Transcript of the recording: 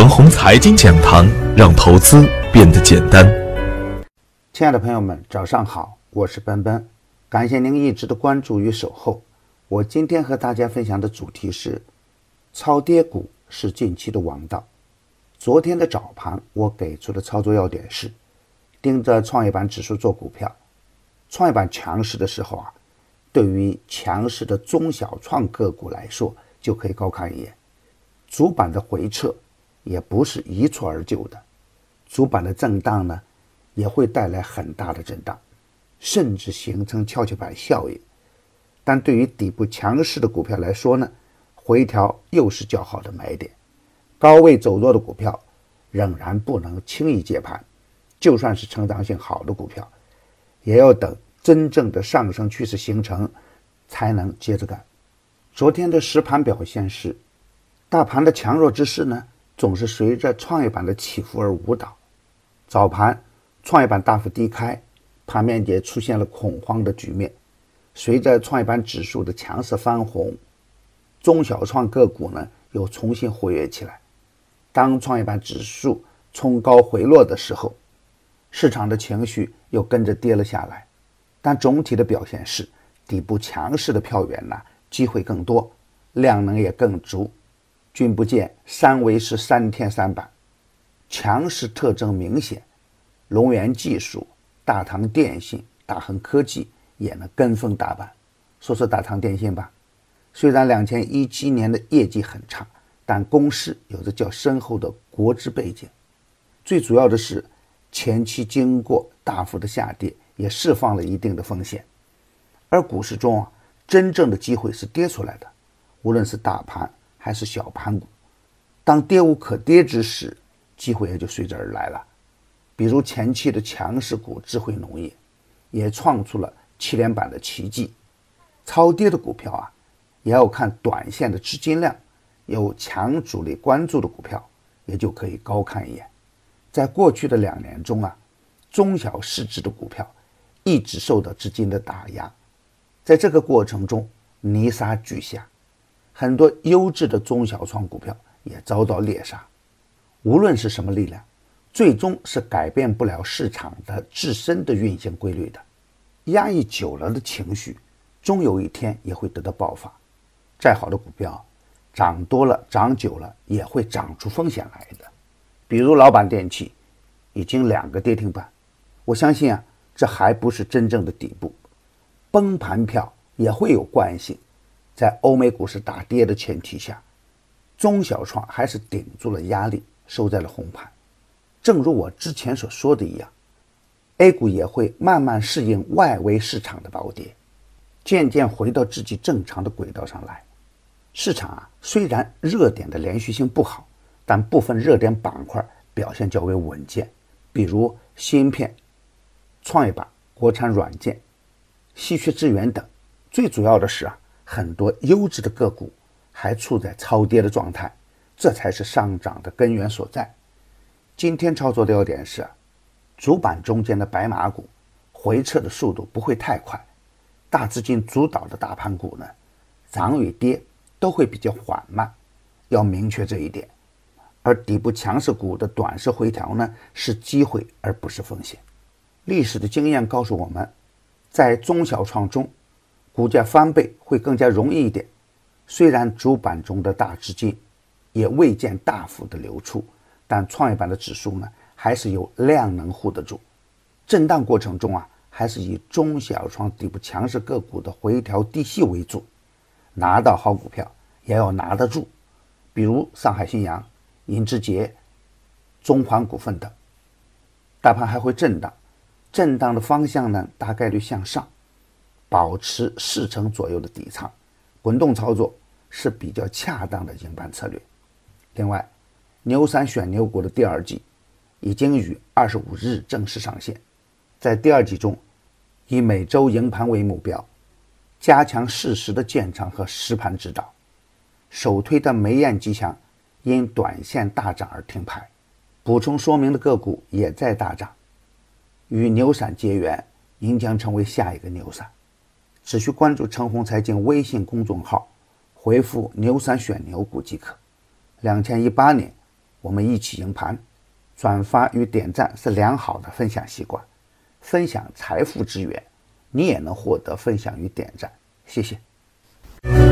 腾宏财经讲堂，让投资变得简单。亲爱的朋友们，早上好，我是奔奔，感谢您一直的关注与守候。我今天和大家分享的主题是：超跌股是近期的王道。昨天的早盘，我给出的操作要点是：盯着创业板指数做股票。创业板强势的时候啊，对于强势的中小创个股来说，就可以高看一眼。主板的回撤也不是一蹴而就的，主板的震荡呢，也会带来很大的震荡，甚至形成跷跷板效应。但对于底部强势的股票来说呢，回调又是较好的买点。高位走弱的股票仍然不能轻易接盘，就算是成长性好的股票，也要等真正的上升趋势形成，才能接着干。昨天的实盘表现是。大盘的强弱之势呢，总是随着创业板的起伏而舞蹈。早盘，创业板大幅低开，盘面也出现了恐慌的局面。随着创业板指数的强势翻红，中小创个股呢又重新活跃起来。当创业板指数冲高回落的时候，市场的情绪又跟着跌了下来。但总体的表现是，底部强势的票源呢机会更多，量能也更足。君不见三维是三天三板，强势特征明显。龙源技术、大唐电信、大恒科技也能跟风打板。说说大唐电信吧，虽然两千一七年的业绩很差，但公司有着较深厚的国资背景。最主要的是，前期经过大幅的下跌，也释放了一定的风险。而股市中啊，真正的机会是跌出来的，无论是大盘。还是小盘股，当跌无可跌之时，机会也就随之而来了。比如前期的强势股智慧农业，也创出了七连板的奇迹。超跌的股票啊，也要看短线的资金量，有强主力关注的股票，也就可以高看一眼。在过去的两年中啊，中小市值的股票一直受到资金的打压，在这个过程中泥沙俱下。很多优质的中小创股票也遭到猎杀。无论是什么力量，最终是改变不了市场的自身的运行规律的。压抑久了的情绪，终有一天也会得到爆发。再好的股票，涨多了、涨久了，也会涨出风险来的。比如老板电器，已经两个跌停板。我相信啊，这还不是真正的底部，崩盘票也会有惯性。在欧美股市大跌的前提下，中小创还是顶住了压力，收在了红盘。正如我之前所说的一样，A 股也会慢慢适应外围市场的暴跌，渐渐回到自己正常的轨道上来。市场啊，虽然热点的连续性不好，但部分热点板块表现较为稳健，比如芯片、创业板、国产软件、稀缺资源等。最主要的是啊。很多优质的个股还处在超跌的状态，这才是上涨的根源所在。今天操作的要点是，主板中间的白马股回撤的速度不会太快，大资金主导的大盘股呢，涨与跌都会比较缓慢，要明确这一点。而底部强势股的短时回调呢，是机会而不是风险。历史的经验告诉我们，在中小创中。股价翻倍会更加容易一点，虽然主板中的大资金也未见大幅的流出，但创业板的指数呢还是有量能护得住。震荡过程中啊，还是以中小创底部强势个股的回调低吸为主，拿到好股票也要拿得住，比如上海新阳、银之杰、中环股份等。大盘还会震荡，震荡的方向呢大概率向上。保持四成左右的底仓，滚动操作是比较恰当的赢盘策略。另外，牛散选牛股的第二季已经于二十五日正式上线，在第二季中，以每周营盘为目标，加强适时的建仓和实盘指导。首推的梅雁吉祥因短线大涨而停牌，补充说明的个股也在大涨，与牛散结缘，您将成为下一个牛散。只需关注“陈红财经”微信公众号，回复“牛散选牛股”即可。两千一八年，我们一起赢盘。转发与点赞是良好的分享习惯，分享财富之源，你也能获得分享与点赞。谢谢。